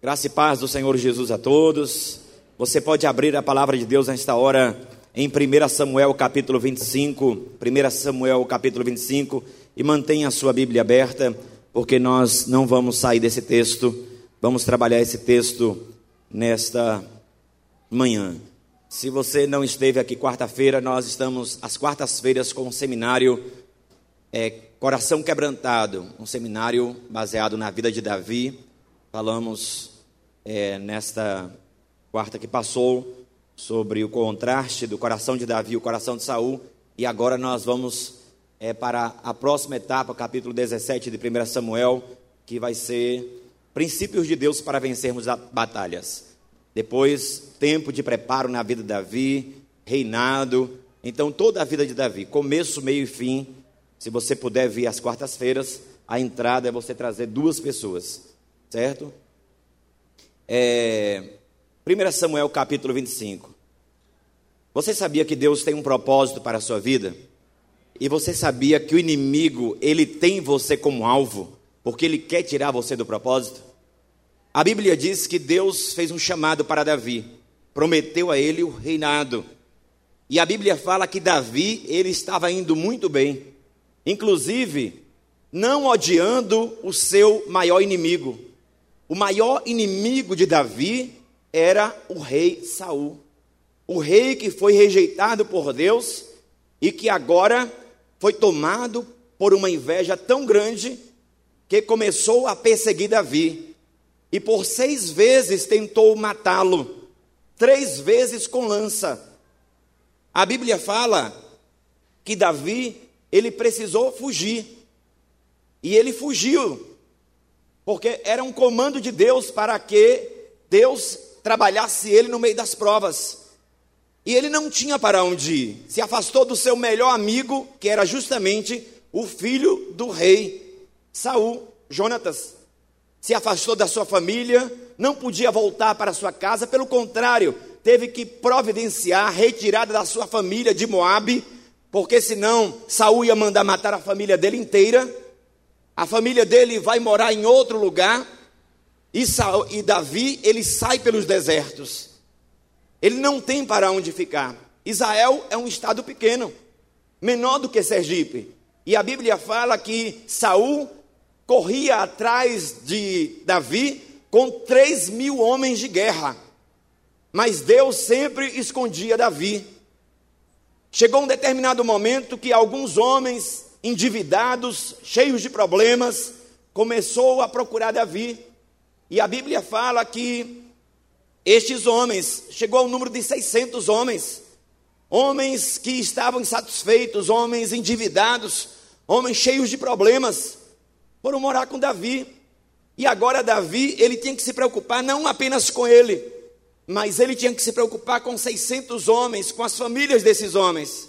Graça e paz do Senhor Jesus a todos. Você pode abrir a palavra de Deus nesta hora em 1 Samuel capítulo 25, 1 Samuel capítulo 25, e mantenha a sua Bíblia aberta, porque nós não vamos sair desse texto, vamos trabalhar esse texto nesta manhã. Se você não esteve aqui quarta-feira, nós estamos às quartas-feiras com um seminário é, Coração Quebrantado, um seminário baseado na vida de Davi Falamos é, nesta quarta que passou sobre o contraste do coração de Davi e o coração de Saul. E agora nós vamos é, para a próxima etapa, capítulo 17 de 1 Samuel, que vai ser princípios de Deus para vencermos as batalhas. Depois, tempo de preparo na vida de Davi, reinado. Então, toda a vida de Davi, começo, meio e fim. Se você puder vir às quartas-feiras, a entrada é você trazer duas pessoas certo? É, 1 Samuel capítulo 25. Você sabia que Deus tem um propósito para a sua vida? E você sabia que o inimigo, ele tem você como alvo, porque ele quer tirar você do propósito? A Bíblia diz que Deus fez um chamado para Davi, prometeu a ele o reinado. E a Bíblia fala que Davi, ele estava indo muito bem, inclusive não odiando o seu maior inimigo, o maior inimigo de Davi era o rei Saul. O rei que foi rejeitado por Deus e que agora foi tomado por uma inveja tão grande que começou a perseguir Davi. E por seis vezes tentou matá-lo, três vezes com lança. A Bíblia fala que Davi, ele precisou fugir. E ele fugiu porque era um comando de Deus para que Deus trabalhasse ele no meio das provas. E ele não tinha para onde ir. Se afastou do seu melhor amigo, que era justamente o filho do rei Saul, Jonatas. Se afastou da sua família, não podia voltar para sua casa, pelo contrário, teve que providenciar a retirada da sua família de Moabe, porque senão Saul ia mandar matar a família dele inteira a família dele vai morar em outro lugar, e, Saul, e Davi, ele sai pelos desertos. Ele não tem para onde ficar. Israel é um estado pequeno, menor do que Sergipe. E a Bíblia fala que Saul corria atrás de Davi com três mil homens de guerra. Mas Deus sempre escondia Davi. Chegou um determinado momento que alguns homens endividados, cheios de problemas, começou a procurar Davi. E a Bíblia fala que estes homens, chegou ao número de 600 homens, homens que estavam insatisfeitos, homens endividados, homens cheios de problemas, foram morar com Davi. E agora Davi, ele tinha que se preocupar não apenas com ele, mas ele tinha que se preocupar com 600 homens, com as famílias desses homens.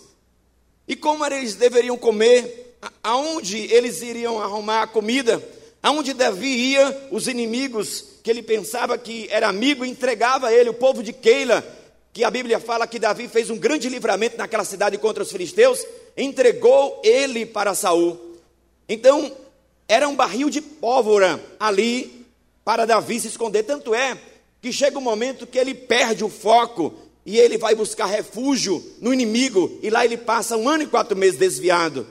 E como eles deveriam comer? Aonde eles iriam arrumar a comida? Aonde Davi ia, os inimigos que ele pensava que era amigo, entregava a ele, o povo de Keila, que a Bíblia fala que Davi fez um grande livramento naquela cidade contra os filisteus, entregou ele para Saul. Então, era um barril de pólvora ali para Davi se esconder. Tanto é que chega um momento que ele perde o foco e ele vai buscar refúgio no inimigo, e lá ele passa um ano e quatro meses desviado.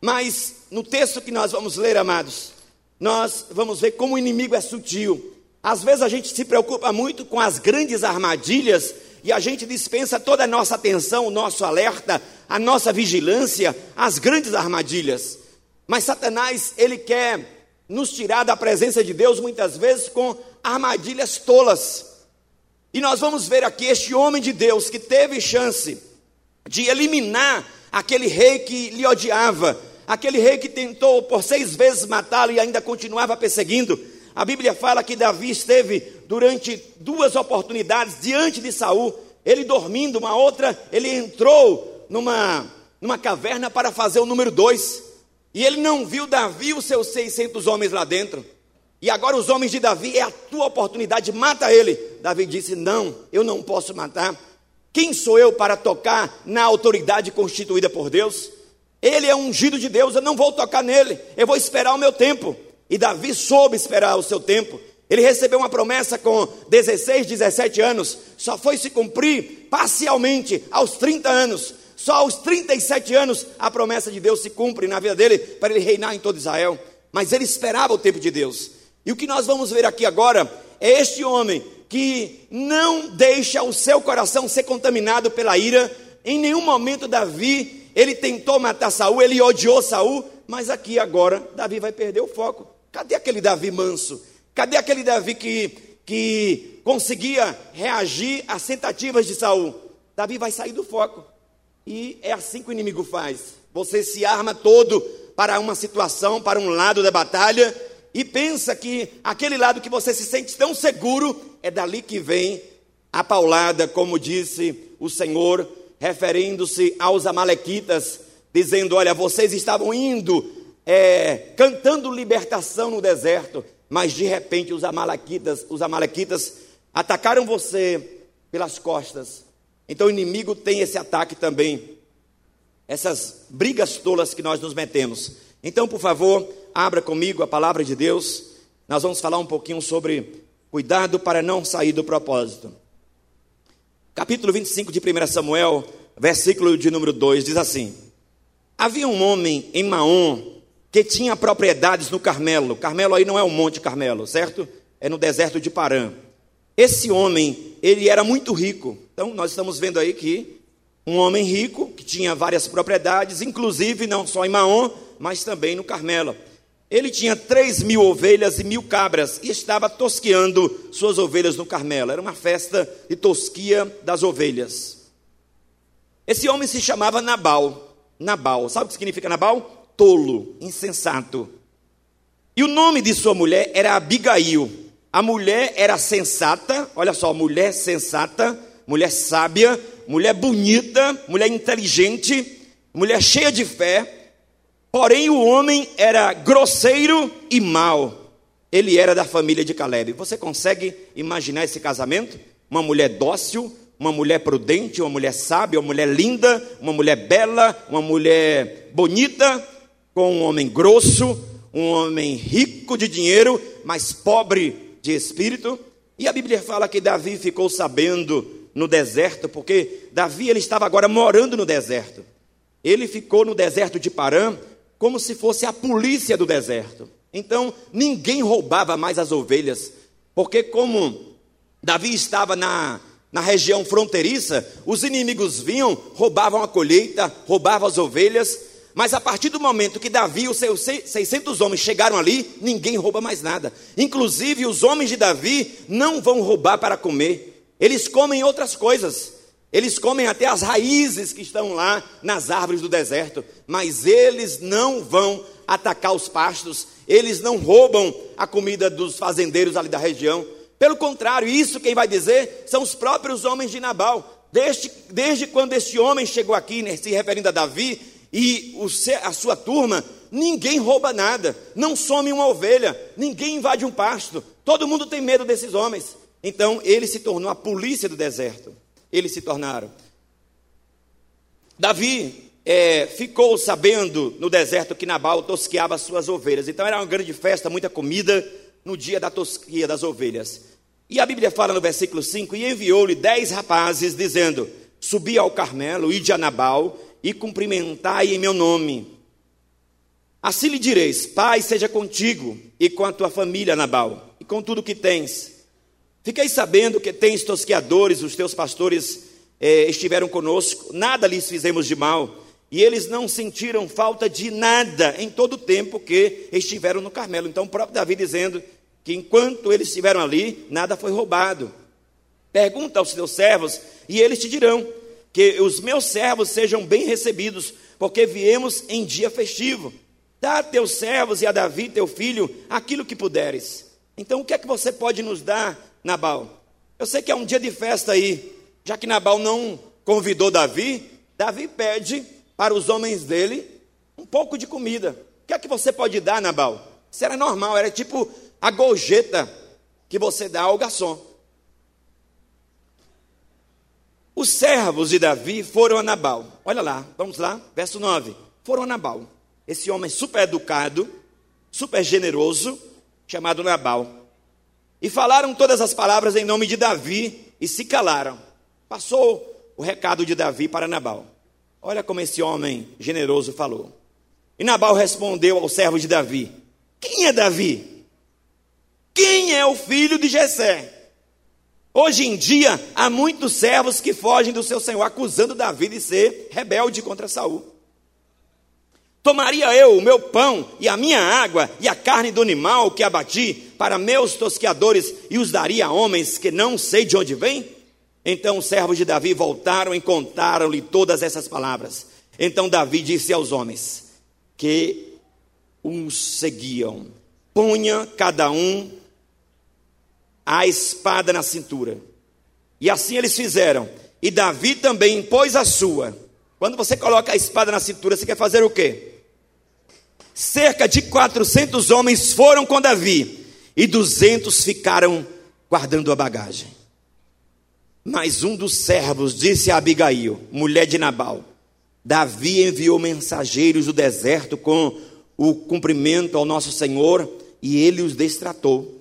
Mas no texto que nós vamos ler, amados, nós vamos ver como o inimigo é sutil. Às vezes a gente se preocupa muito com as grandes armadilhas e a gente dispensa toda a nossa atenção, o nosso alerta, a nossa vigilância às grandes armadilhas. Mas Satanás, ele quer nos tirar da presença de Deus muitas vezes com armadilhas tolas. E nós vamos ver aqui este homem de Deus que teve chance de eliminar aquele rei que lhe odiava, aquele rei que tentou por seis vezes matá-lo e ainda continuava perseguindo. A Bíblia fala que Davi esteve durante duas oportunidades diante de Saul, ele dormindo, uma outra, ele entrou numa, numa caverna para fazer o número dois. E ele não viu Davi e os seus 600 homens lá dentro. E agora os homens de Davi, é a tua oportunidade, mata ele. Davi disse: Não, eu não posso matar. Quem sou eu para tocar na autoridade constituída por Deus? Ele é ungido de Deus, eu não vou tocar nele, eu vou esperar o meu tempo. E Davi soube esperar o seu tempo. Ele recebeu uma promessa com 16, 17 anos, só foi se cumprir parcialmente aos 30 anos. Só aos 37 anos a promessa de Deus se cumpre na vida dele para ele reinar em todo Israel. Mas ele esperava o tempo de Deus. E o que nós vamos ver aqui agora é este homem que não deixa o seu coração ser contaminado pela ira. Em nenhum momento Davi, ele tentou matar Saul, ele odiou Saul, mas aqui agora Davi vai perder o foco. Cadê aquele Davi manso? Cadê aquele Davi que, que conseguia reagir às tentativas de Saul? Davi vai sair do foco. E é assim que o inimigo faz. Você se arma todo para uma situação, para um lado da batalha, e pensa que aquele lado que você se sente tão seguro é dali que vem a paulada, como disse o Senhor, referindo-se aos Amalequitas, dizendo: Olha, vocês estavam indo, é, cantando libertação no deserto, mas de repente os Amalequitas, os Amalequitas atacaram você pelas costas. Então o inimigo tem esse ataque também, essas brigas tolas que nós nos metemos. Então, por favor, abra comigo a palavra de Deus. Nós vamos falar um pouquinho sobre cuidado para não sair do propósito. Capítulo 25 de 1 Samuel, versículo de número 2, diz assim: Havia um homem em Maom que tinha propriedades no Carmelo. Carmelo aí não é o Monte Carmelo, certo? É no deserto de Parã. Esse homem, ele era muito rico. Então, nós estamos vendo aí que um homem rico, que tinha várias propriedades, inclusive não só em Maom, mas também no Carmelo. Ele tinha três mil ovelhas e mil cabras e estava tosqueando suas ovelhas no Carmelo. Era uma festa de tosquia das ovelhas. Esse homem se chamava Nabal. Nabal, sabe o que significa Nabal? Tolo, insensato. E o nome de sua mulher era Abigail. A mulher era sensata, olha só, mulher sensata, mulher sábia, mulher bonita, mulher inteligente, mulher cheia de fé Porém, o homem era grosseiro e mau. Ele era da família de Caleb. Você consegue imaginar esse casamento? Uma mulher dócil, uma mulher prudente, uma mulher sábia, uma mulher linda, uma mulher bela, uma mulher bonita, com um homem grosso, um homem rico de dinheiro, mas pobre de espírito. E a Bíblia fala que Davi ficou sabendo no deserto, porque Davi ele estava agora morando no deserto. Ele ficou no deserto de Parã como se fosse a polícia do deserto. Então, ninguém roubava mais as ovelhas, porque como Davi estava na, na região fronteiriça, os inimigos vinham, roubavam a colheita, roubavam as ovelhas, mas a partir do momento que Davi e os seus 600 homens chegaram ali, ninguém rouba mais nada. Inclusive, os homens de Davi não vão roubar para comer, eles comem outras coisas. Eles comem até as raízes que estão lá nas árvores do deserto, mas eles não vão atacar os pastos, eles não roubam a comida dos fazendeiros ali da região. Pelo contrário, isso quem vai dizer são os próprios homens de Nabal. Desde, desde quando este homem chegou aqui, né, se referindo a Davi, e o, a sua turma, ninguém rouba nada, não some uma ovelha, ninguém invade um pasto, todo mundo tem medo desses homens. Então ele se tornou a polícia do deserto eles se tornaram. Davi é, ficou sabendo no deserto que Nabal tosqueava suas ovelhas. Então era uma grande festa, muita comida no dia da tosquia das ovelhas. E a Bíblia fala no versículo 5: E enviou-lhe dez rapazes, dizendo: Subi ao Carmelo, ide a Nabal e cumprimentai em meu nome. Assim lhe direis: Pai seja contigo e com a tua família, Nabal, e com tudo que tens Fiquei sabendo que tens tosqueadores, os teus pastores eh, estiveram conosco, nada lhes fizemos de mal, e eles não sentiram falta de nada em todo o tempo que estiveram no Carmelo. Então, o próprio Davi dizendo que enquanto eles estiveram ali, nada foi roubado. Pergunta aos teus servos, e eles te dirão que os meus servos sejam bem recebidos, porque viemos em dia festivo. Dá a teus servos e a Davi, teu filho, aquilo que puderes. Então, o que é que você pode nos dar Nabal. Eu sei que é um dia de festa aí, já que Nabal não convidou Davi, Davi pede para os homens dele um pouco de comida. O que é que você pode dar, Nabal? Isso era normal, era tipo a gorjeta que você dá ao garçom. Os servos de Davi foram a Nabal. Olha lá, vamos lá, verso 9. Foram a Nabal. Esse homem super educado, super generoso, chamado Nabal. E falaram todas as palavras em nome de Davi e se calaram. Passou o recado de Davi para Nabal. Olha como esse homem generoso falou. E Nabal respondeu ao servo de Davi: Quem é Davi? Quem é o filho de Jessé? Hoje em dia, há muitos servos que fogem do seu senhor, acusando Davi de ser rebelde contra Saul. Tomaria eu o meu pão e a minha água e a carne do animal que abati para meus tosqueadores e os daria a homens que não sei de onde vêm? Então os servos de Davi voltaram e contaram-lhe todas essas palavras. Então Davi disse aos homens que os seguiam: Ponha cada um a espada na cintura. E assim eles fizeram. E Davi também pôs a sua. Quando você coloca a espada na cintura, você quer fazer o quê? Cerca de 400 homens foram com Davi e 200 ficaram guardando a bagagem. Mas um dos servos disse a Abigail, mulher de Nabal: Davi enviou mensageiros do deserto com o cumprimento ao nosso Senhor e ele os destratou.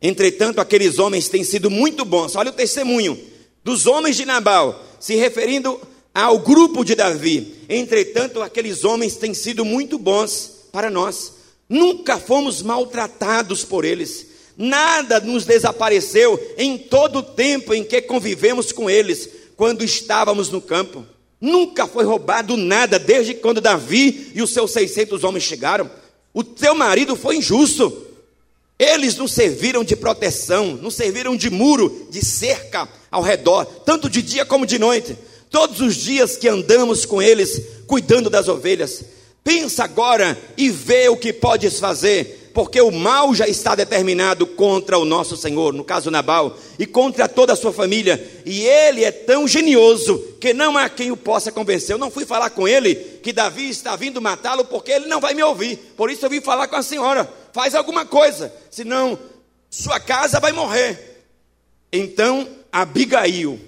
Entretanto, aqueles homens têm sido muito bons. Olha o testemunho dos homens de Nabal, se referindo ao grupo de Davi. Entretanto, aqueles homens têm sido muito bons para nós. Nunca fomos maltratados por eles. Nada nos desapareceu em todo o tempo em que convivemos com eles, quando estávamos no campo. Nunca foi roubado nada desde quando Davi e os seus 600 homens chegaram. O teu marido foi injusto. Eles não serviram de proteção, não serviram de muro, de cerca ao redor, tanto de dia como de noite. Todos os dias que andamos com eles, cuidando das ovelhas. Pensa agora e vê o que podes fazer porque o mal já está determinado contra o nosso Senhor, no caso Nabal, e contra toda a sua família, e ele é tão genioso que não há quem o possa convencer. Eu não fui falar com ele que Davi está vindo matá-lo, porque ele não vai me ouvir. Por isso eu vim falar com a senhora: faz alguma coisa, senão sua casa vai morrer. Então Abigail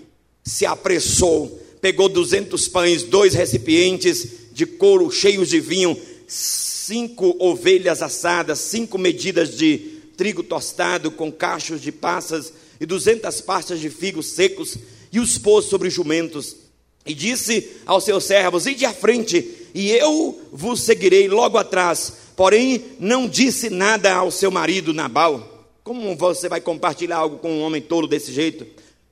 se apressou, pegou duzentos pães, dois recipientes de couro cheios de vinho, cinco ovelhas assadas, cinco medidas de trigo tostado com cachos de passas e duzentas pastas de figos secos, e os pôs sobre jumentos. E disse aos seus servos: Ide à frente, e eu vos seguirei logo atrás. Porém, não disse nada ao seu marido Nabal. Como você vai compartilhar algo com um homem tolo desse jeito?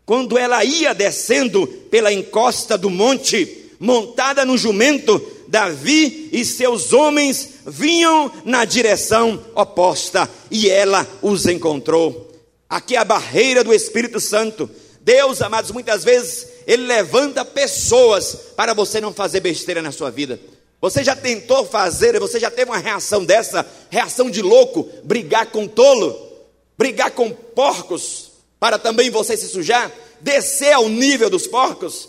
Quando ela ia descendo pela encosta do monte, montada no jumento, Davi e seus homens vinham na direção oposta e ela os encontrou. Aqui é a barreira do Espírito Santo. Deus, amados, muitas vezes ele levanta pessoas para você não fazer besteira na sua vida. Você já tentou fazer, você já teve uma reação dessa, reação de louco, brigar com tolo, brigar com porcos, para também você se sujar, descer ao nível dos porcos?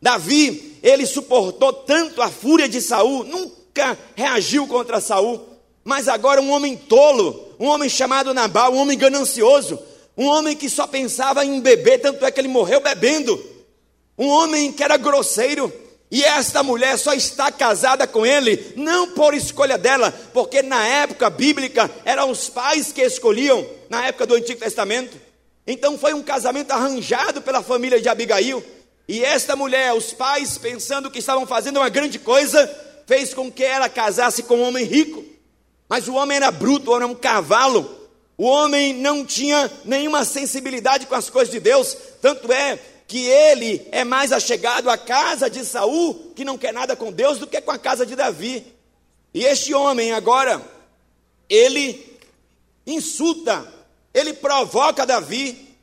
Davi ele suportou tanto a fúria de Saul, nunca reagiu contra Saul, mas agora um homem tolo, um homem chamado Nabal, um homem ganancioso, um homem que só pensava em beber, tanto é que ele morreu bebendo. Um homem que era grosseiro, e esta mulher só está casada com ele, não por escolha dela, porque na época bíblica eram os pais que escolhiam, na época do Antigo Testamento. Então foi um casamento arranjado pela família de Abigail. E esta mulher, os pais, pensando que estavam fazendo uma grande coisa, fez com que ela casasse com um homem rico. Mas o homem era bruto, era um cavalo. O homem não tinha nenhuma sensibilidade com as coisas de Deus, tanto é que ele é mais achegado à casa de Saul, que não quer nada com Deus, do que com a casa de Davi. E este homem agora, ele insulta, ele provoca Davi.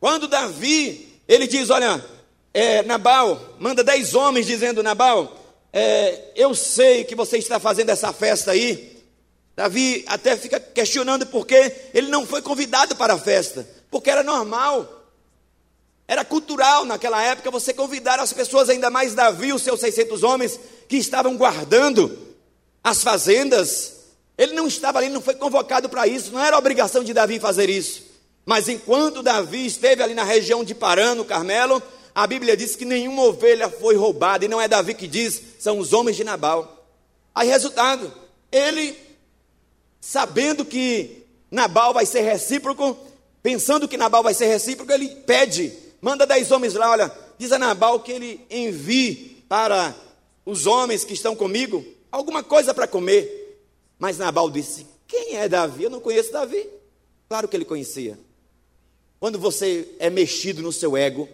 Quando Davi, ele diz: Olha, é, Nabal manda dez homens dizendo: Nabal, é, eu sei que você está fazendo essa festa aí. Davi até fica questionando porque ele não foi convidado para a festa, porque era normal, era cultural naquela época você convidar as pessoas, ainda mais Davi, os seus 600 homens que estavam guardando as fazendas. Ele não estava ali, não foi convocado para isso, não era obrigação de Davi fazer isso. Mas enquanto Davi esteve ali na região de Parã, no Carmelo, a Bíblia diz que nenhuma ovelha foi roubada, e não é Davi que diz, são os homens de Nabal. Aí, resultado, ele, sabendo que Nabal vai ser recíproco, pensando que Nabal vai ser recíproco, ele pede, manda dez homens lá, olha, diz a Nabal que ele envie para os homens que estão comigo alguma coisa para comer. Mas Nabal disse: Quem é Davi? Eu não conheço Davi. Claro que ele conhecia. Quando você é mexido no seu ego,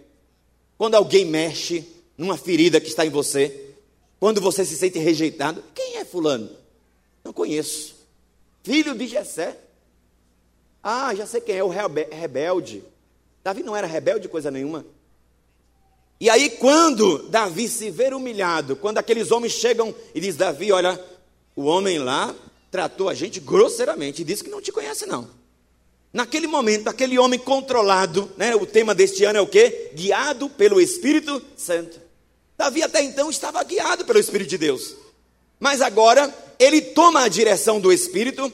quando alguém mexe numa ferida que está em você, quando você se sente rejeitado, quem é Fulano? Não conheço. Filho de Jessé. Ah, já sei quem é, o rebelde. Davi não era rebelde coisa nenhuma. E aí, quando Davi se vê humilhado, quando aqueles homens chegam e diz: Davi, olha, o homem lá tratou a gente grosseiramente e disse que não te conhece, não. Naquele momento, aquele homem controlado, né, o tema deste ano é o quê? Guiado pelo Espírito Santo. Davi até então estava guiado pelo Espírito de Deus. Mas agora ele toma a direção do Espírito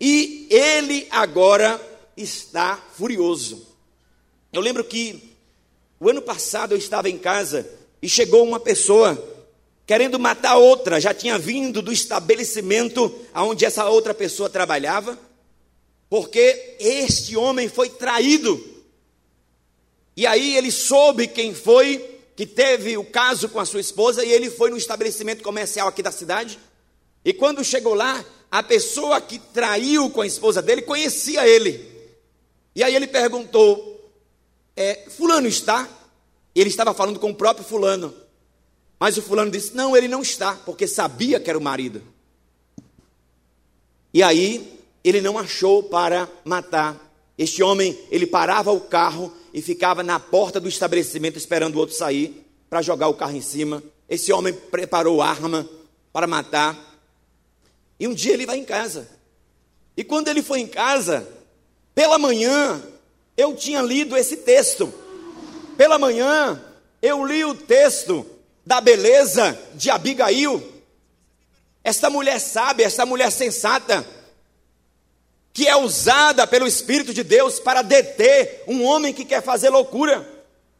e ele agora está furioso. Eu lembro que o ano passado eu estava em casa e chegou uma pessoa querendo matar outra, já tinha vindo do estabelecimento onde essa outra pessoa trabalhava, porque este homem foi traído. E aí ele soube quem foi que teve o caso com a sua esposa e ele foi no estabelecimento comercial aqui da cidade. E quando chegou lá, a pessoa que traiu com a esposa dele conhecia ele. E aí ele perguntou: é, Fulano está? Ele estava falando com o próprio Fulano. Mas o Fulano disse: Não, ele não está, porque sabia que era o marido. E aí ele não achou para matar. Este homem, ele parava o carro e ficava na porta do estabelecimento esperando o outro sair para jogar o carro em cima. Esse homem preparou arma para matar. E um dia ele vai em casa. E quando ele foi em casa, pela manhã, eu tinha lido esse texto. Pela manhã, eu li o texto da beleza de Abigail. Esta mulher sábia, esta mulher sensata, que é usada pelo Espírito de Deus para deter um homem que quer fazer loucura.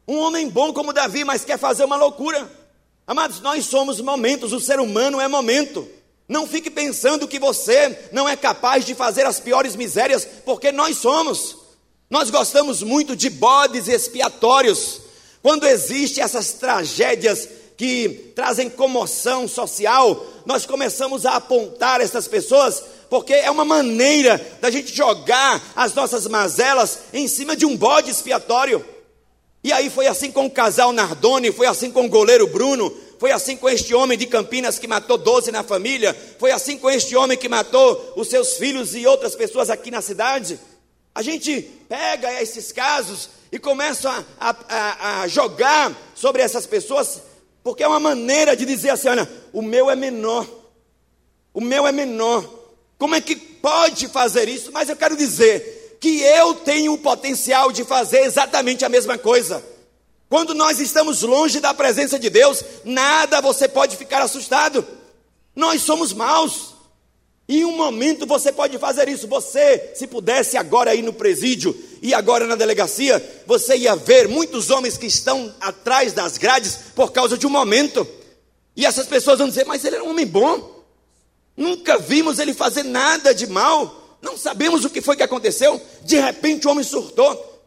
Um homem bom como Davi, mas quer fazer uma loucura. Amados, nós somos momentos, o ser humano é momento. Não fique pensando que você não é capaz de fazer as piores misérias, porque nós somos. Nós gostamos muito de bodes expiatórios. Quando existem essas tragédias que trazem comoção social, nós começamos a apontar essas pessoas, porque é uma maneira da gente jogar as nossas mazelas em cima de um bode expiatório. E aí foi assim com o casal Nardoni, foi assim com o goleiro Bruno, foi assim com este homem de Campinas que matou 12 na família, foi assim com este homem que matou os seus filhos e outras pessoas aqui na cidade. A gente pega esses casos e começa a, a, a, jogar sobre essas pessoas, porque é uma maneira de dizer assim: olha, o meu é menor, o meu é menor. Como é que pode fazer isso? Mas eu quero dizer que eu tenho o potencial de fazer exatamente a mesma coisa. Quando nós estamos longe da presença de Deus, nada você pode ficar assustado. Nós somos maus. Em um momento você pode fazer isso. Você, se pudesse agora ir no presídio e agora na delegacia, você ia ver muitos homens que estão atrás das grades por causa de um momento. E essas pessoas vão dizer: Mas ele era um homem bom. Nunca vimos ele fazer nada de mal. Não sabemos o que foi que aconteceu. De repente o homem surtou.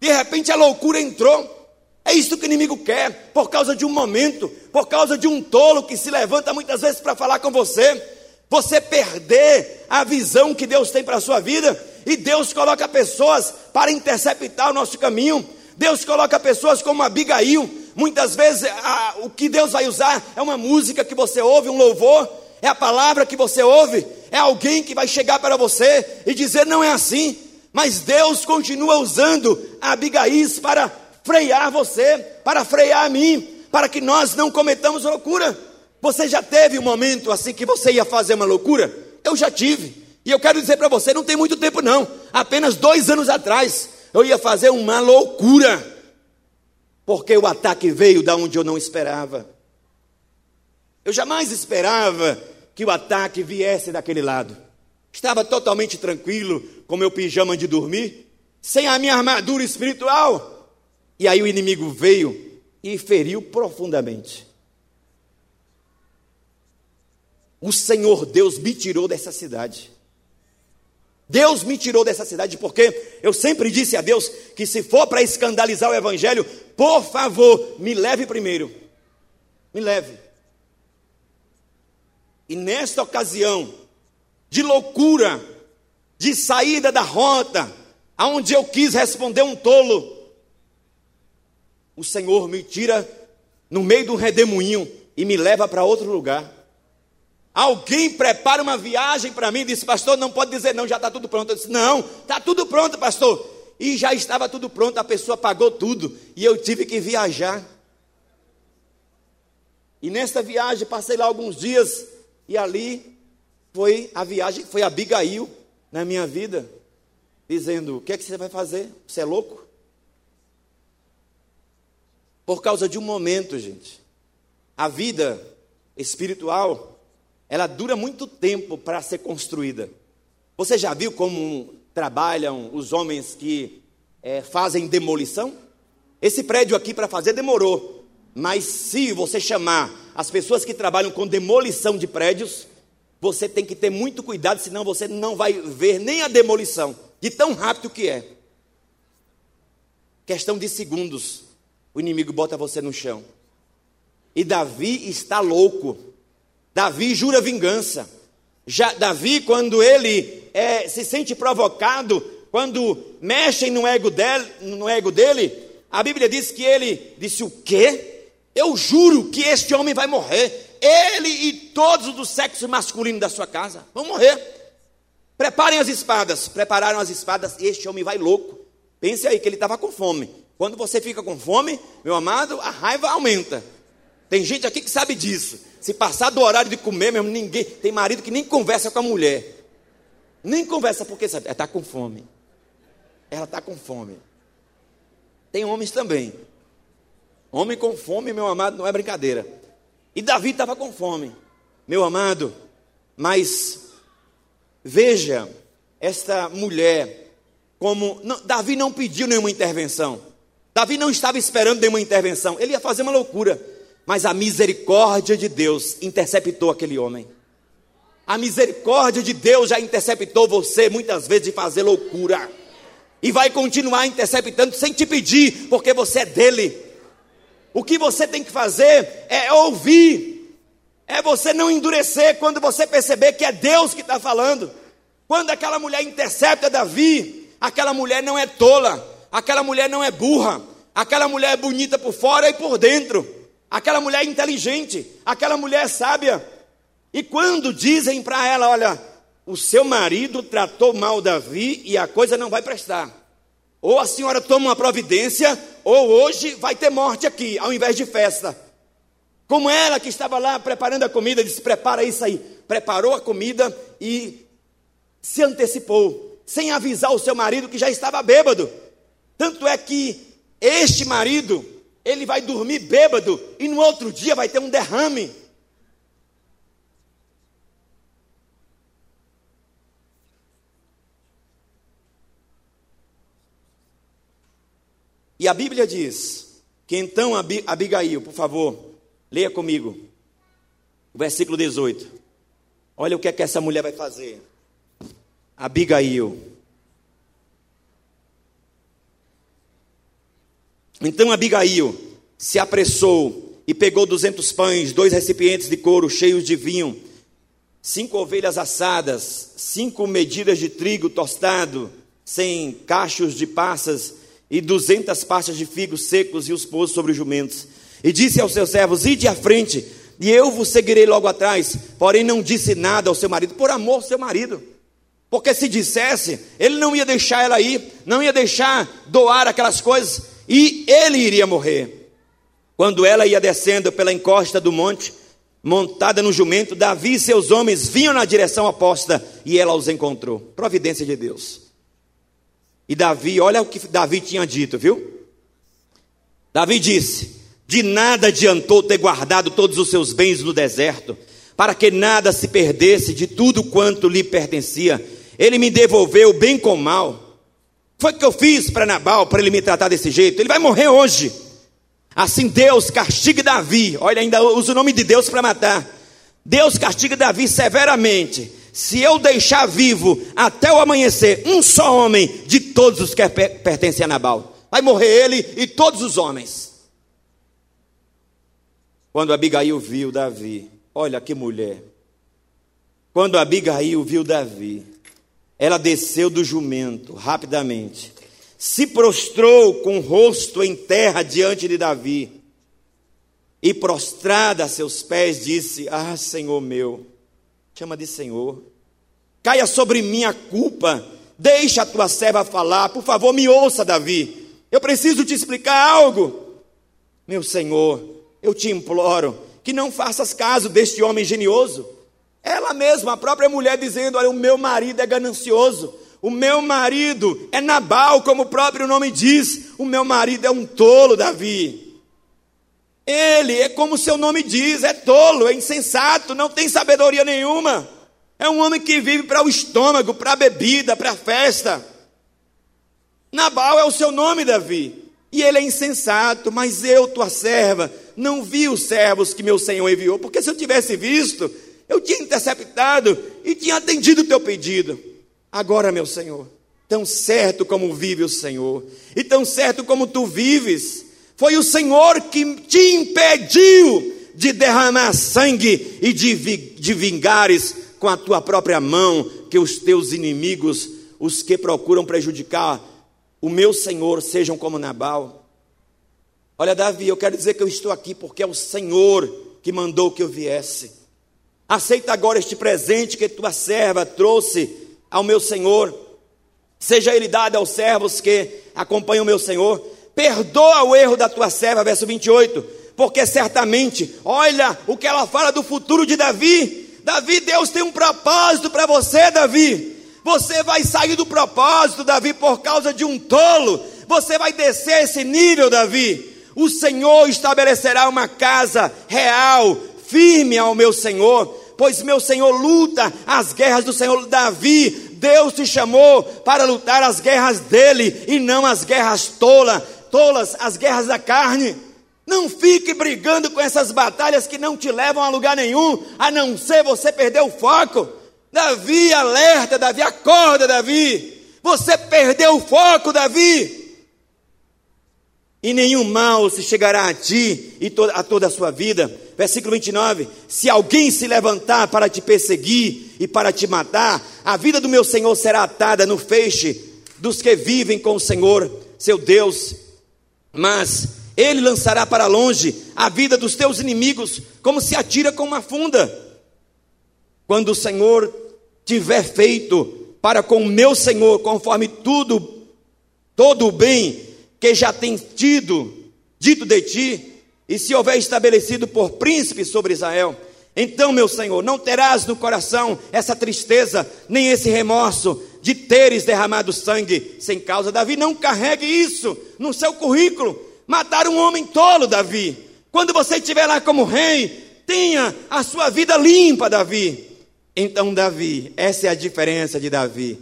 De repente a loucura entrou. É isso que o inimigo quer, por causa de um momento, por causa de um tolo que se levanta muitas vezes para falar com você você perder a visão que Deus tem para a sua vida, e Deus coloca pessoas para interceptar o nosso caminho. Deus coloca pessoas como Abigail. Muitas vezes a, o que Deus vai usar é uma música que você ouve, um louvor, é a palavra que você ouve, é alguém que vai chegar para você e dizer: não é assim. Mas Deus continua usando a Abigail para frear você, para frear a mim, para que nós não cometamos loucura. Você já teve um momento assim que você ia fazer uma loucura? Eu já tive. E eu quero dizer para você, não tem muito tempo não. Apenas dois anos atrás, eu ia fazer uma loucura. Porque o ataque veio da onde eu não esperava. Eu jamais esperava que o ataque viesse daquele lado. Estava totalmente tranquilo, com meu pijama de dormir, sem a minha armadura espiritual. E aí o inimigo veio e feriu profundamente. O Senhor Deus me tirou dessa cidade. Deus me tirou dessa cidade porque eu sempre disse a Deus que se for para escandalizar o evangelho, por favor, me leve primeiro. Me leve. E nesta ocasião de loucura, de saída da rota, aonde eu quis responder um tolo, o Senhor me tira no meio do redemoinho e me leva para outro lugar. Alguém prepara uma viagem para mim disse, pastor, não pode dizer não, já está tudo pronto. Eu disse, não, está tudo pronto, pastor. E já estava tudo pronto, a pessoa pagou tudo e eu tive que viajar. E nesta viagem passei lá alguns dias e ali foi a viagem, foi Abigail na minha vida, dizendo: O que é que você vai fazer? Você é louco? Por causa de um momento, gente. A vida espiritual, ela dura muito tempo para ser construída. Você já viu como trabalham os homens que é, fazem demolição? Esse prédio aqui para fazer demorou, mas se você chamar as pessoas que trabalham com demolição de prédios, você tem que ter muito cuidado, senão você não vai ver nem a demolição, de tão rápido que é. Questão de segundos, o inimigo bota você no chão. E Davi está louco. Davi jura vingança. Já, Davi, quando ele é, se sente provocado, quando mexem no ego, dele, no ego dele, a Bíblia diz que ele disse: O quê? Eu juro que este homem vai morrer. Ele e todos do sexo masculino da sua casa vão morrer. Preparem as espadas. Prepararam as espadas este homem vai louco. Pense aí que ele estava com fome. Quando você fica com fome, meu amado, a raiva aumenta. Tem gente aqui que sabe disso. Se passar do horário de comer, mesmo ninguém. Tem marido que nem conversa com a mulher. Nem conversa porque sabe, ela está com fome. Ela está com fome. Tem homens também. Homem com fome, meu amado, não é brincadeira. E Davi estava com fome, meu amado. Mas veja esta mulher como não, Davi não pediu nenhuma intervenção. Davi não estava esperando nenhuma intervenção. Ele ia fazer uma loucura. Mas a misericórdia de Deus interceptou aquele homem. A misericórdia de Deus já interceptou você muitas vezes de fazer loucura. E vai continuar interceptando sem te pedir, porque você é dele. O que você tem que fazer é ouvir, é você não endurecer quando você perceber que é Deus que está falando. Quando aquela mulher intercepta Davi, aquela mulher não é tola, aquela mulher não é burra, aquela mulher é bonita por fora e por dentro. Aquela mulher é inteligente, aquela mulher é sábia. E quando dizem para ela: Olha, o seu marido tratou mal Davi e a coisa não vai prestar. Ou a senhora toma uma providência, ou hoje vai ter morte aqui, ao invés de festa. Como ela que estava lá preparando a comida, disse: Prepara isso aí. Preparou a comida e se antecipou, sem avisar o seu marido que já estava bêbado. Tanto é que este marido ele vai dormir bêbado e no outro dia vai ter um derrame. E a Bíblia diz que então Abigail, por favor, leia comigo, o versículo 18. Olha o que é que essa mulher vai fazer. Abigail. Então Abigail se apressou e pegou duzentos pães, dois recipientes de couro cheios de vinho, cinco ovelhas assadas, cinco medidas de trigo tostado, cem cachos de passas e duzentas pastas de figos secos e os pôs sobre os jumentos. E disse aos seus servos: Ide à frente, e eu vos seguirei logo atrás. Porém, não disse nada ao seu marido, por amor ao seu marido. Porque se dissesse, ele não ia deixar ela ir, não ia deixar doar aquelas coisas e ele iria morrer. Quando ela ia descendo pela encosta do monte, montada no jumento, Davi e seus homens vinham na direção oposta e ela os encontrou. Providência de Deus. E Davi, olha o que Davi tinha dito, viu? Davi disse: De nada adiantou ter guardado todos os seus bens no deserto, para que nada se perdesse de tudo quanto lhe pertencia. Ele me devolveu bem com mal. Foi o que eu fiz para Nabal, para ele me tratar desse jeito. Ele vai morrer hoje. Assim Deus castiga Davi. Olha, ainda usa o nome de Deus para matar. Deus castiga Davi severamente, se eu deixar vivo até o amanhecer um só homem de todos os que pertencem a Nabal, vai morrer ele e todos os homens. Quando Abigail viu Davi, olha que mulher. Quando Abigail viu Davi, ela desceu do jumento rapidamente, se prostrou com o rosto em terra diante de Davi e prostrada a seus pés disse: Ah, Senhor meu, chama de Senhor, caia sobre mim a culpa, deixa a tua serva falar, por favor, me ouça, Davi, eu preciso te explicar algo. Meu Senhor, eu te imploro que não faças caso deste homem genioso. Ela mesma, a própria mulher, dizendo: Olha, o meu marido é ganancioso. O meu marido é Nabal, como o próprio nome diz. O meu marido é um tolo, Davi. Ele é como seu nome diz, é tolo, é insensato, não tem sabedoria nenhuma. É um homem que vive para o estômago, para a bebida, para a festa. Nabal é o seu nome, Davi. E ele é insensato, mas eu, tua serva, não vi os servos que meu senhor enviou, porque se eu tivesse visto, eu tinha interceptado e tinha atendido o teu pedido. Agora, meu senhor, tão certo como vive o Senhor, e tão certo como tu vives, foi o Senhor que te impediu de derramar sangue e de, de vingares com a tua própria mão, que os teus inimigos, os que procuram prejudicar o meu Senhor, sejam como Nabal. Olha, Davi, eu quero dizer que eu estou aqui porque é o Senhor que mandou que eu viesse. Aceita agora este presente que tua serva trouxe ao meu Senhor. Seja ele dado aos servos que acompanham o meu Senhor perdoa o erro da tua serva, verso 28, porque certamente, olha o que ela fala do futuro de Davi. Davi, Deus tem um propósito para você, Davi. Você vai sair do propósito, Davi, por causa de um tolo. Você vai descer esse nível, Davi. O Senhor estabelecerá uma casa real, firme ao meu Senhor, pois meu Senhor luta as guerras do Senhor. Davi, Deus te chamou para lutar as guerras dele e não as guerras tolas tolas, as guerras da carne. Não fique brigando com essas batalhas que não te levam a lugar nenhum, a não ser você perder o foco. Davi, alerta, Davi, acorda, Davi. Você perdeu o foco, Davi. E nenhum mal se chegará a ti e a toda a sua vida. Versículo 29: Se alguém se levantar para te perseguir e para te matar, a vida do meu Senhor será atada no feixe dos que vivem com o Senhor, seu Deus, mas ele lançará para longe a vida dos teus inimigos, como se atira com uma funda. Quando o Senhor tiver feito para com o meu Senhor, conforme tudo, todo o bem que já tem tido, dito de ti, e se houver estabelecido por príncipe sobre Israel, então, meu Senhor, não terás no coração essa tristeza, nem esse remorso de teres derramado sangue sem causa. Davi, não carregue isso no seu currículo. Matar um homem tolo, Davi. Quando você estiver lá como rei, tenha a sua vida limpa, Davi. Então, Davi, essa é a diferença de Davi.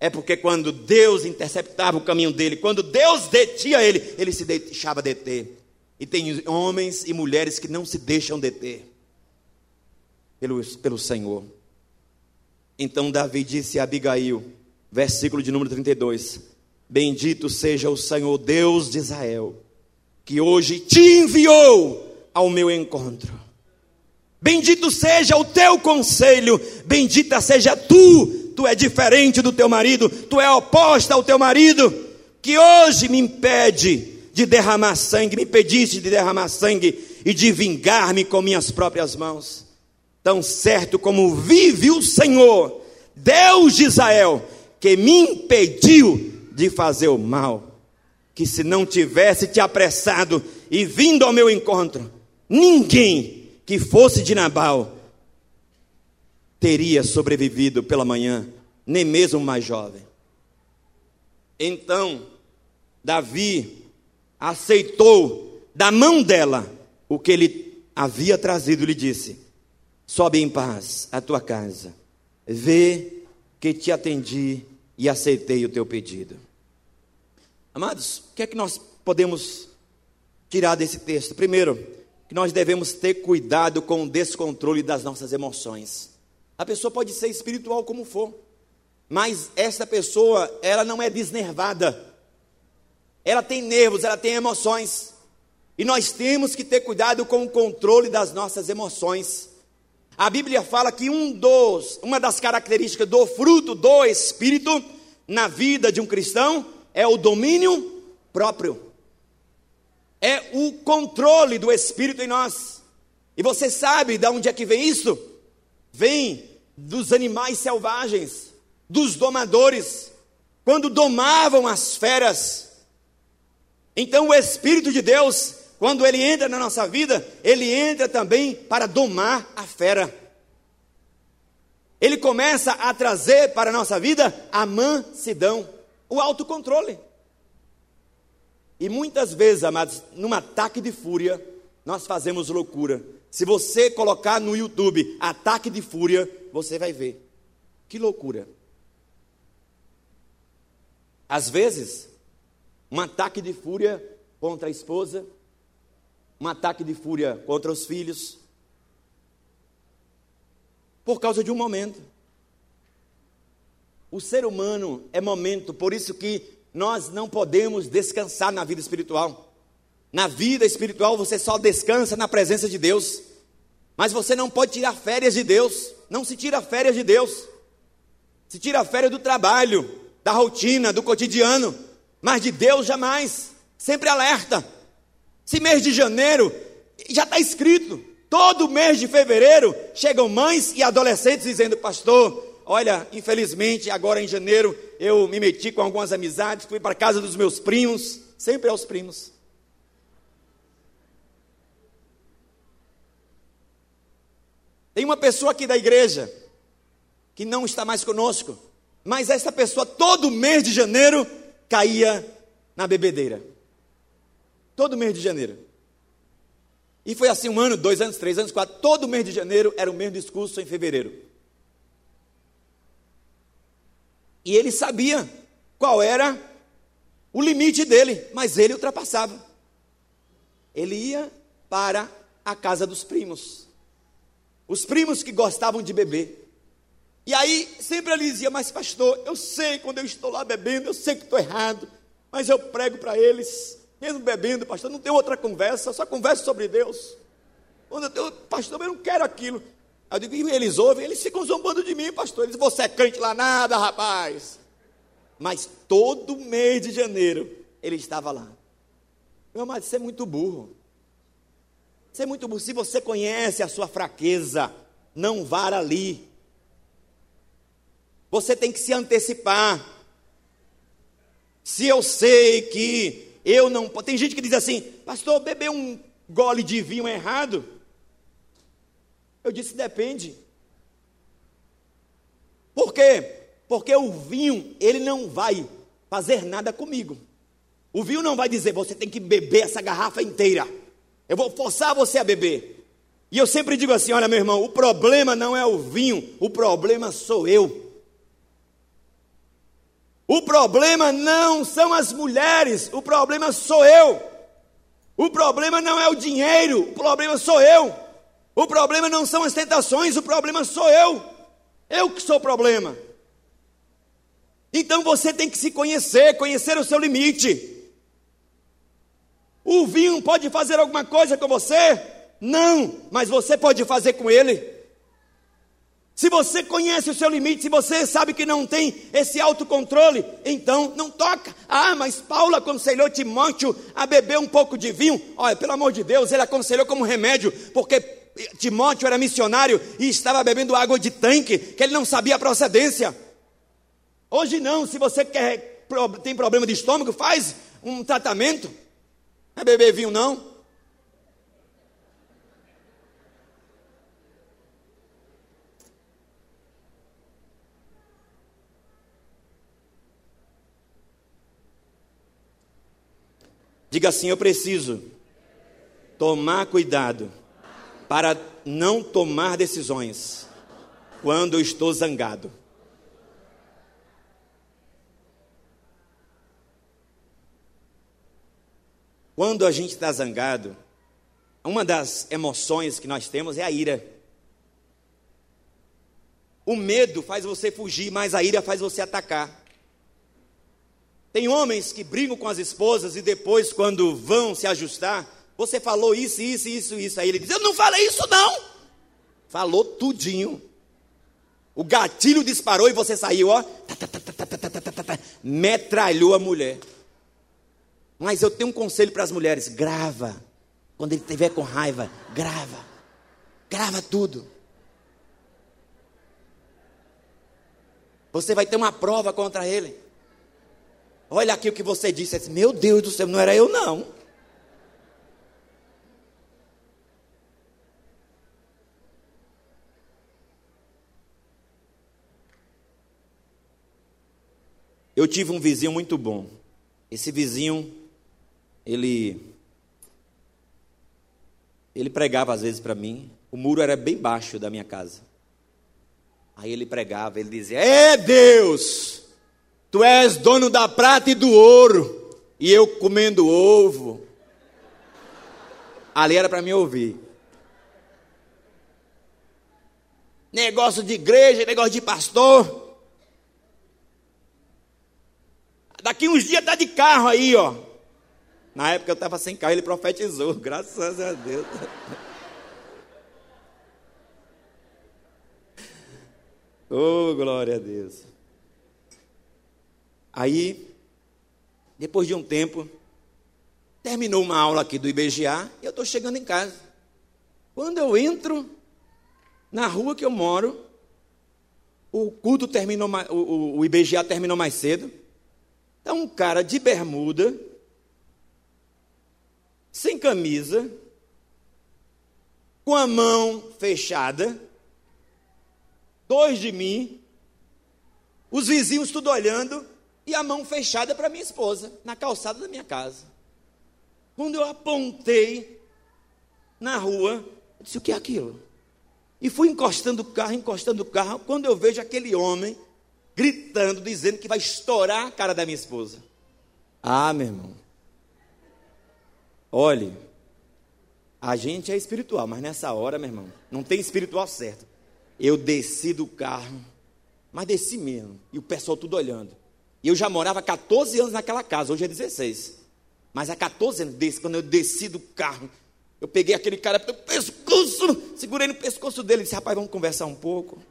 É porque quando Deus interceptava o caminho dele, quando Deus detia ele, ele se deixava deter. E tem homens e mulheres que não se deixam deter pelo, pelo Senhor. Então Davi disse a Abigail, versículo de número 32: Bendito seja o Senhor Deus de Israel, que hoje te enviou ao meu encontro. Bendito seja o teu conselho, bendita seja tu, tu é diferente do teu marido, tu é oposta ao teu marido, que hoje me impede de derramar sangue, me pediste de derramar sangue e de vingar-me com minhas próprias mãos. Tão certo como vive o Senhor, Deus de Israel, que me impediu de fazer o mal, que se não tivesse te apressado e vindo ao meu encontro, ninguém que fosse de Nabal teria sobrevivido pela manhã, nem mesmo mais jovem. Então, Davi aceitou da mão dela o que ele havia trazido e lhe disse: Sobe em paz à tua casa. Vê que te atendi e aceitei o teu pedido. Amados, o que é que nós podemos tirar desse texto? Primeiro, que nós devemos ter cuidado com o descontrole das nossas emoções. A pessoa pode ser espiritual como for, mas essa pessoa, ela não é desnervada. Ela tem nervos, ela tem emoções. E nós temos que ter cuidado com o controle das nossas emoções. A Bíblia fala que um dos, uma das características do fruto do Espírito na vida de um cristão é o domínio próprio. É o controle do Espírito em nós. E você sabe de onde é que vem isso? Vem dos animais selvagens, dos domadores, quando domavam as feras. Então o Espírito de Deus quando ele entra na nossa vida, ele entra também para domar a fera. Ele começa a trazer para a nossa vida a mansidão, o autocontrole. E muitas vezes, amados, num ataque de fúria, nós fazemos loucura. Se você colocar no YouTube ataque de fúria, você vai ver. Que loucura. Às vezes, um ataque de fúria contra a esposa, um ataque de fúria contra os filhos, por causa de um momento. O ser humano é momento, por isso que nós não podemos descansar na vida espiritual. Na vida espiritual você só descansa na presença de Deus. Mas você não pode tirar férias de Deus. Não se tira férias de Deus. Se tira férias do trabalho, da rotina, do cotidiano. Mas de Deus jamais. Sempre alerta. Se mês de janeiro já está escrito, todo mês de fevereiro chegam mães e adolescentes dizendo: Pastor, olha, infelizmente agora em janeiro eu me meti com algumas amizades, fui para casa dos meus primos, sempre aos primos. Tem uma pessoa aqui da igreja que não está mais conosco, mas essa pessoa todo mês de janeiro caía na bebedeira. Todo mês de janeiro. E foi assim um ano, dois anos, três anos, quatro. Todo mês de janeiro era o mesmo discurso em fevereiro. E ele sabia qual era o limite dele, mas ele ultrapassava. Ele ia para a casa dos primos. Os primos que gostavam de beber. E aí sempre ele dizia: Mas, pastor, eu sei quando eu estou lá bebendo, eu sei que estou errado, mas eu prego para eles mesmo bebendo, pastor, não tem outra conversa, só conversa sobre Deus. Quando eu tenho, pastor, eu não quero aquilo. Eu digo, e eles ouvem, eles ficam zombando de mim, pastor. Eles, você é crente lá nada, rapaz. Mas todo mês de janeiro ele estava lá. Meu amado, você é muito burro. Você é muito. Se você conhece a sua fraqueza, não vá ali. Você tem que se antecipar. Se eu sei que eu não. Tem gente que diz assim, pastor, beber um gole de vinho é errado? Eu disse, depende. Por quê? Porque o vinho, ele não vai fazer nada comigo. O vinho não vai dizer, você tem que beber essa garrafa inteira. Eu vou forçar você a beber. E eu sempre digo assim: olha, meu irmão, o problema não é o vinho, o problema sou eu. O problema não são as mulheres, o problema sou eu. O problema não é o dinheiro, o problema sou eu. O problema não são as tentações, o problema sou eu. Eu que sou o problema. Então você tem que se conhecer, conhecer o seu limite. O vinho pode fazer alguma coisa com você? Não, mas você pode fazer com ele. Se você conhece o seu limite, se você sabe que não tem esse autocontrole, então não toca. Ah, mas Paulo aconselhou Timóteo a beber um pouco de vinho. Olha, pelo amor de Deus, ele aconselhou como remédio, porque Timóteo era missionário e estava bebendo água de tanque, que ele não sabia a procedência. Hoje não, se você quer, tem problema de estômago, faz um tratamento. É beber vinho, não. Diga assim: eu preciso tomar cuidado para não tomar decisões quando eu estou zangado. Quando a gente está zangado, uma das emoções que nós temos é a ira. O medo faz você fugir, mas a ira faz você atacar. Tem homens que brigam com as esposas e depois, quando vão se ajustar, você falou isso, isso, isso, isso. Aí ele diz: Eu não falei isso, não. Falou tudinho. O gatilho disparou e você saiu, ó. Metralhou a mulher. Mas eu tenho um conselho para as mulheres: grava. Quando ele estiver com raiva, grava. Grava tudo. Você vai ter uma prova contra ele. Olha aqui o que você disse. Disse, Meu Deus do céu, não era eu não. Eu tive um vizinho muito bom. Esse vizinho, ele ele pregava às vezes para mim. O muro era bem baixo da minha casa. Aí ele pregava, ele dizia: "É Deus, Tu és dono da prata e do ouro, e eu comendo ovo. Ali era para me ouvir. Negócio de igreja, negócio de pastor. Daqui uns dias tá de carro aí, ó. Na época eu estava sem carro, ele profetizou, graças a Deus. Oh, glória a Deus. Aí, depois de um tempo, terminou uma aula aqui do IBGA e eu estou chegando em casa. Quando eu entro na rua que eu moro, o culto terminou, o, o, o IBGA terminou mais cedo. Está um cara de bermuda, sem camisa, com a mão fechada, dois de mim, os vizinhos tudo olhando, e a mão fechada para minha esposa, na calçada da minha casa. Quando eu apontei na rua, eu disse: O que é aquilo? E fui encostando o carro, encostando o carro, quando eu vejo aquele homem gritando, dizendo que vai estourar a cara da minha esposa. Ah, meu irmão. Olhe, a gente é espiritual, mas nessa hora, meu irmão, não tem espiritual certo. Eu desci do carro, mas desci mesmo, e o pessoal tudo olhando. E eu já morava 14 anos naquela casa, hoje é 16. Mas há 14 anos, desse, quando eu desci do carro, eu peguei aquele cara pelo pescoço, segurei no pescoço dele e disse: Rapaz, vamos conversar um pouco.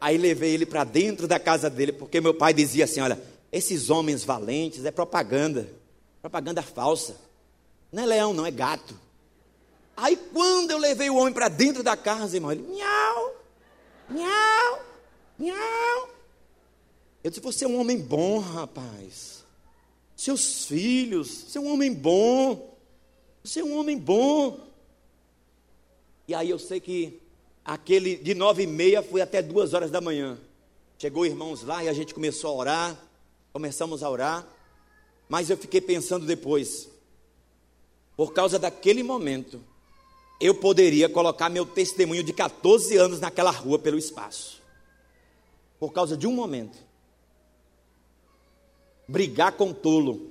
Aí levei ele para dentro da casa dele, porque meu pai dizia assim: Olha, esses homens valentes é propaganda, propaganda falsa. Não é leão, não, é gato. Aí quando eu levei o homem para dentro da casa, irmão, ele, miau, miau, miau. Eu disse, você é um homem bom, rapaz. Seus filhos, você é um homem bom. Você é um homem bom. E aí eu sei que aquele de nove e meia foi até duas horas da manhã. Chegou irmãos lá e a gente começou a orar. Começamos a orar. Mas eu fiquei pensando depois. Por causa daquele momento, eu poderia colocar meu testemunho de 14 anos naquela rua pelo espaço. Por causa de um momento. Brigar com tolo.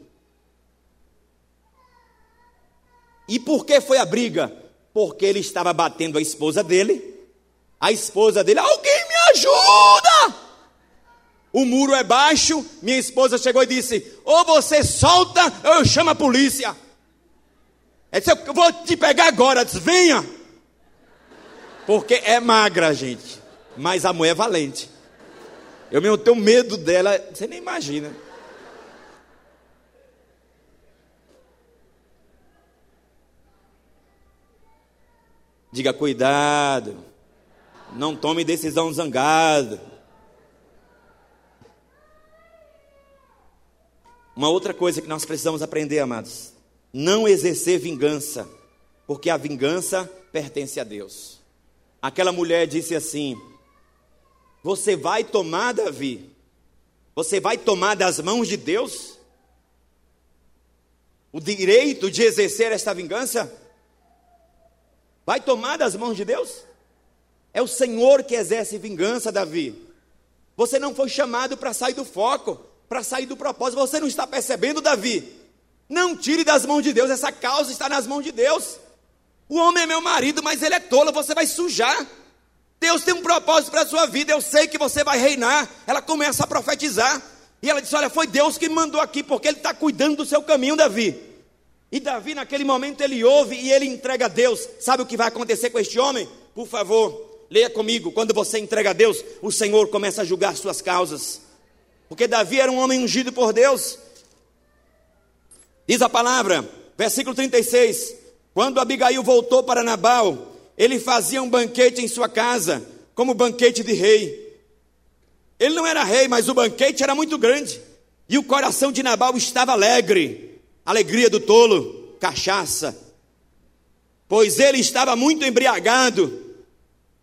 E por que foi a briga? Porque ele estava batendo a esposa dele. A esposa dele, alguém me ajuda! O muro é baixo. Minha esposa chegou e disse: Ou você solta, ou eu chamo a polícia. Ele disse, eu vou te pegar agora. disse, venha. Porque é magra, gente. Mas a mulher é valente. Eu mesmo tenho medo dela, você nem imagina. Diga cuidado. Não tome decisão zangada. Uma outra coisa que nós precisamos aprender, amados, não exercer vingança, porque a vingança pertence a Deus. Aquela mulher disse assim: Você vai tomar, Davi? Você vai tomar das mãos de Deus o direito de exercer esta vingança? Vai tomar das mãos de Deus? É o Senhor que exerce vingança, Davi. Você não foi chamado para sair do foco, para sair do propósito. Você não está percebendo, Davi? Não tire das mãos de Deus, essa causa está nas mãos de Deus. O homem é meu marido, mas ele é tolo, você vai sujar. Deus tem um propósito para a sua vida, eu sei que você vai reinar. Ela começa a profetizar. E ela disse: Olha, foi Deus que me mandou aqui, porque Ele está cuidando do seu caminho, Davi. E Davi, naquele momento, ele ouve e ele entrega a Deus. Sabe o que vai acontecer com este homem? Por favor, leia comigo. Quando você entrega a Deus, o Senhor começa a julgar suas causas. Porque Davi era um homem ungido por Deus. Diz a palavra, versículo 36. Quando Abigail voltou para Nabal, ele fazia um banquete em sua casa, como banquete de rei. Ele não era rei, mas o banquete era muito grande. E o coração de Nabal estava alegre. Alegria do tolo, cachaça. Pois ele estava muito embriagado.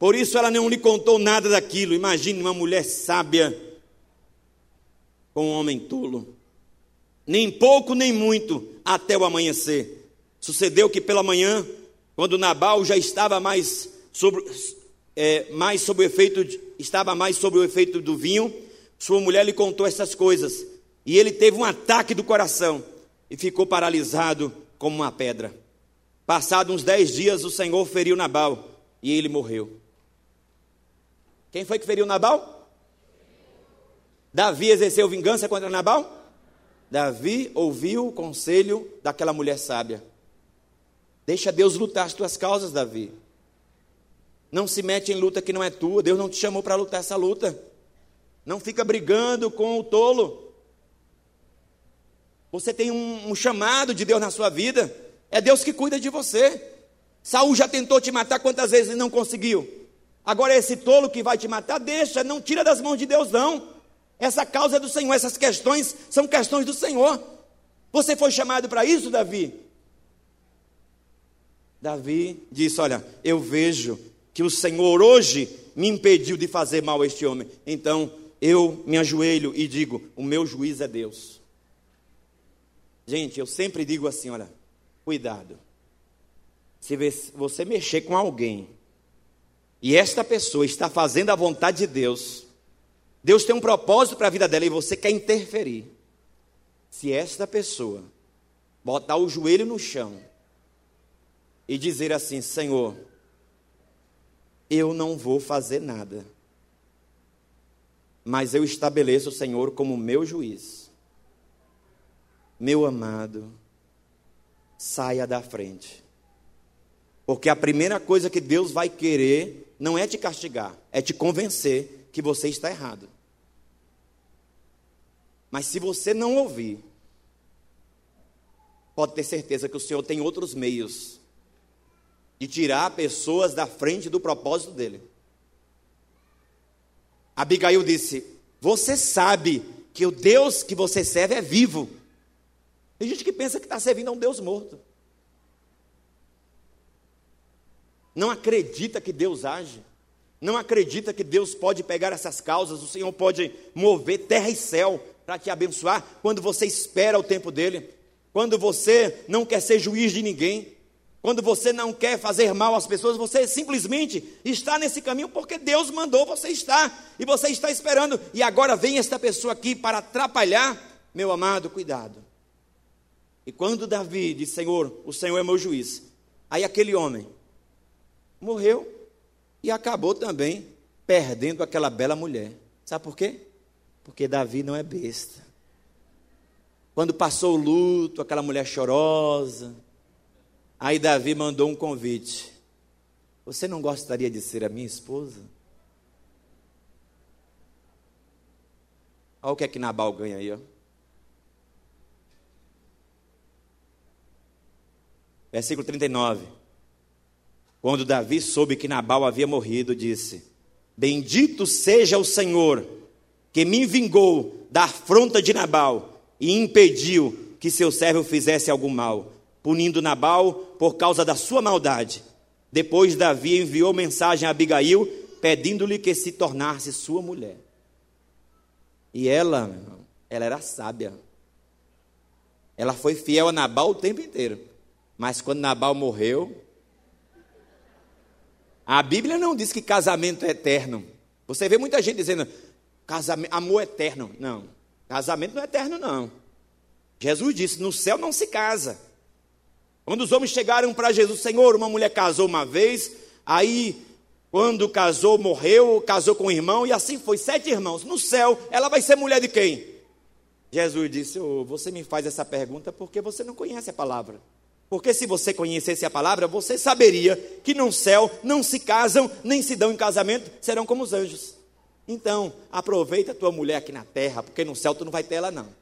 Por isso ela não lhe contou nada daquilo. Imagine uma mulher sábia com um homem tolo. Nem pouco, nem muito, até o amanhecer. Sucedeu que pela manhã, quando Nabal já estava mais sobre, é, mais sob o efeito, de, estava mais sob o efeito do vinho, sua mulher lhe contou essas coisas. E ele teve um ataque do coração e ficou paralisado como uma pedra. Passados uns dez dias, o Senhor feriu Nabal e ele morreu. Quem foi que feriu Nabal? Davi exerceu vingança contra Nabal? Davi ouviu o conselho daquela mulher sábia. Deixa Deus lutar as tuas causas, Davi. Não se mete em luta que não é tua. Deus não te chamou para lutar essa luta. Não fica brigando com o tolo. Você tem um, um, chamado de Deus na sua vida. É Deus que cuida de você. Saul já tentou te matar quantas vezes e não conseguiu. Agora esse tolo que vai te matar, deixa, não tira das mãos de Deus não. Essa causa é do Senhor, essas questões são questões do Senhor. Você foi chamado para isso, Davi? Davi disse: Olha, eu vejo que o Senhor hoje me impediu de fazer mal a este homem. Então eu me ajoelho e digo: O meu juiz é Deus. Gente, eu sempre digo assim: olha, cuidado. Se você mexer com alguém e esta pessoa está fazendo a vontade de Deus, Deus tem um propósito para a vida dela e você quer interferir. Se esta pessoa botar o joelho no chão e dizer assim: Senhor, eu não vou fazer nada, mas eu estabeleço o Senhor como meu juiz. Meu amado, saia da frente. Porque a primeira coisa que Deus vai querer não é te castigar, é te convencer que você está errado. Mas se você não ouvir, pode ter certeza que o Senhor tem outros meios de tirar pessoas da frente do propósito dele. Abigail disse: Você sabe que o Deus que você serve é vivo. Tem gente que pensa que está servindo a um Deus morto. Não acredita que Deus age. Não acredita que Deus pode pegar essas causas, o Senhor pode mover terra e céu para te abençoar quando você espera o tempo dele, quando você não quer ser juiz de ninguém, quando você não quer fazer mal às pessoas, você simplesmente está nesse caminho porque Deus mandou você estar e você está esperando. E agora vem esta pessoa aqui para atrapalhar, meu amado, cuidado. E quando Davi disse: Senhor, o Senhor é meu juiz, aí aquele homem morreu e acabou também perdendo aquela bela mulher. Sabe por quê? Porque Davi não é besta. Quando passou o luto, aquela mulher chorosa, Aí Davi mandou um convite. Você não gostaria de ser a minha esposa? Olha o que é que Nabal ganha aí, ó. Versículo 39. Quando Davi soube que Nabal havia morrido, disse: Bendito seja o Senhor, que me vingou da afronta de Nabal e impediu que seu servo fizesse algum mal punindo Nabal por causa da sua maldade. Depois Davi enviou mensagem a Abigail, pedindo-lhe que se tornasse sua mulher. E ela, ela era sábia. Ela foi fiel a Nabal o tempo inteiro. Mas quando Nabal morreu, a Bíblia não diz que casamento é eterno. Você vê muita gente dizendo casamento, amor eterno. Não, casamento não é eterno, não. Jesus disse: no céu não se casa. Quando os homens chegaram para Jesus, Senhor, uma mulher casou uma vez, aí quando casou, morreu, casou com um irmão, e assim foi, sete irmãos. No céu, ela vai ser mulher de quem? Jesus disse: oh, Você me faz essa pergunta porque você não conhece a palavra. Porque se você conhecesse a palavra, você saberia que no céu não se casam, nem se dão em casamento, serão como os anjos. Então, aproveita a tua mulher aqui na terra, porque no céu tu não vai ter ela não.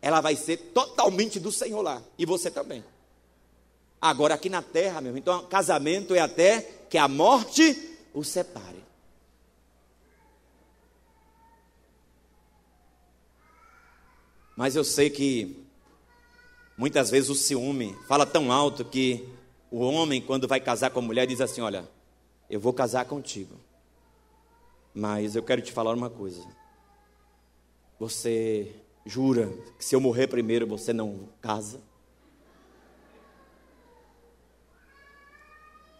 Ela vai ser totalmente do Senhor lá, e você também. Agora aqui na terra, meu, então casamento é até que a morte o separe. Mas eu sei que Muitas vezes o ciúme fala tão alto que o homem, quando vai casar com a mulher, diz assim: Olha, eu vou casar contigo, mas eu quero te falar uma coisa. Você jura que se eu morrer primeiro você não casa?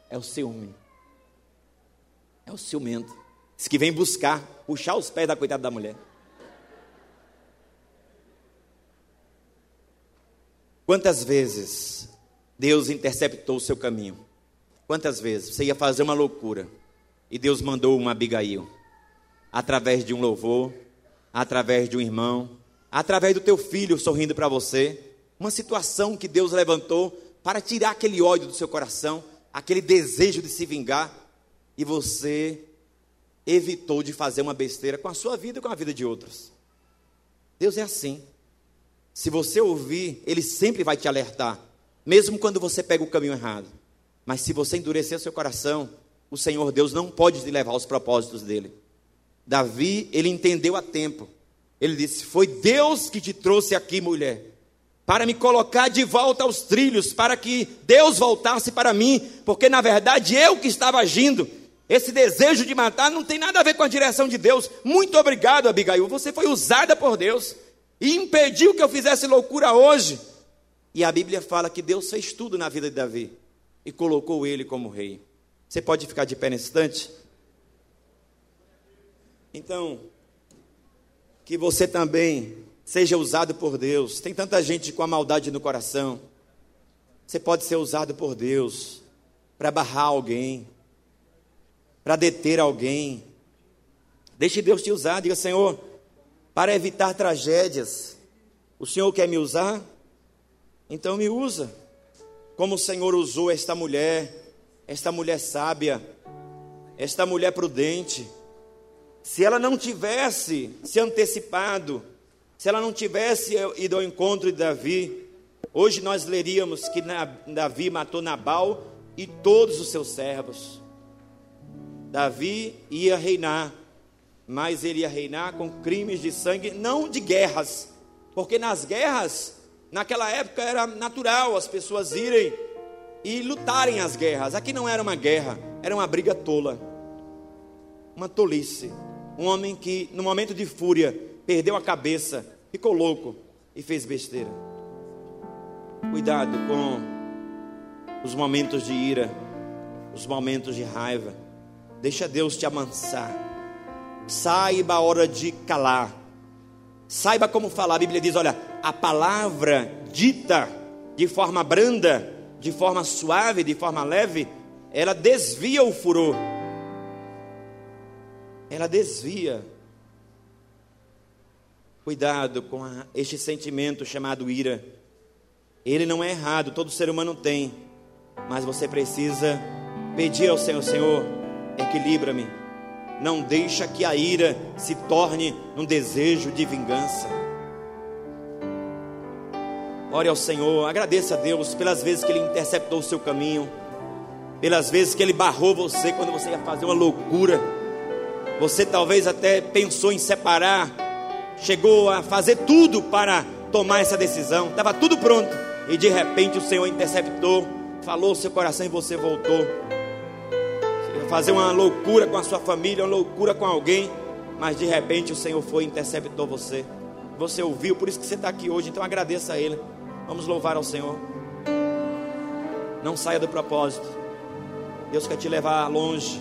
É o ciúme. É o ciumento. Diz que vem buscar, puxar os pés da coitada da mulher. Quantas vezes Deus interceptou o seu caminho? Quantas vezes você ia fazer uma loucura e Deus mandou uma Abigail através de um louvor, através de um irmão, através do teu filho sorrindo para você, uma situação que Deus levantou para tirar aquele ódio do seu coração, aquele desejo de se vingar, e você evitou de fazer uma besteira com a sua vida e com a vida de outros. Deus é assim. Se você ouvir, ele sempre vai te alertar, mesmo quando você pega o caminho errado. Mas se você endurecer seu coração, o Senhor Deus não pode te levar aos propósitos dele. Davi, ele entendeu a tempo. Ele disse: Foi Deus que te trouxe aqui, mulher, para me colocar de volta aos trilhos, para que Deus voltasse para mim, porque na verdade eu que estava agindo. Esse desejo de matar não tem nada a ver com a direção de Deus. Muito obrigado, Abigail. Você foi usada por Deus e impediu que eu fizesse loucura hoje. E a Bíblia fala que Deus fez tudo na vida de Davi e colocou ele como rei. Você pode ficar de pé nesse instante? Então, que você também seja usado por Deus. Tem tanta gente com a maldade no coração. Você pode ser usado por Deus para barrar alguém, para deter alguém. Deixe Deus te usar. Diga, Senhor, para evitar tragédias. O Senhor quer me usar? Então me usa. Como o Senhor usou esta mulher, esta mulher sábia, esta mulher prudente. Se ela não tivesse se antecipado, se ela não tivesse ido ao encontro de Davi, hoje nós leríamos que Davi matou Nabal e todos os seus servos. Davi ia reinar mas ele ia reinar com crimes de sangue, não de guerras, porque nas guerras, naquela época era natural as pessoas irem e lutarem as guerras. Aqui não era uma guerra, era uma briga tola, uma tolice. Um homem que, no momento de fúria, perdeu a cabeça, ficou louco e fez besteira. Cuidado com os momentos de ira, os momentos de raiva. Deixa Deus te amansar saiba a hora de calar. Saiba como falar. A Bíblia diz: olha, a palavra dita de forma branda, de forma suave, de forma leve, ela desvia o furor. Ela desvia. Cuidado com a, este sentimento chamado ira. Ele não é errado, todo ser humano tem. Mas você precisa pedir ao Senhor: Senhor, equilibra-me não deixa que a ira se torne um desejo de vingança. Ore ao Senhor, agradeça a Deus pelas vezes que Ele interceptou o seu caminho, pelas vezes que Ele barrou você quando você ia fazer uma loucura. Você talvez até pensou em separar, chegou a fazer tudo para tomar essa decisão, estava tudo pronto, e de repente o Senhor interceptou, falou o seu coração e você voltou fazer uma loucura com a sua família, uma loucura com alguém, mas de repente o Senhor foi e interceptou você. Você ouviu, por isso que você está aqui hoje, então agradeça a Ele. Vamos louvar ao Senhor. Não saia do propósito. Deus quer te levar longe.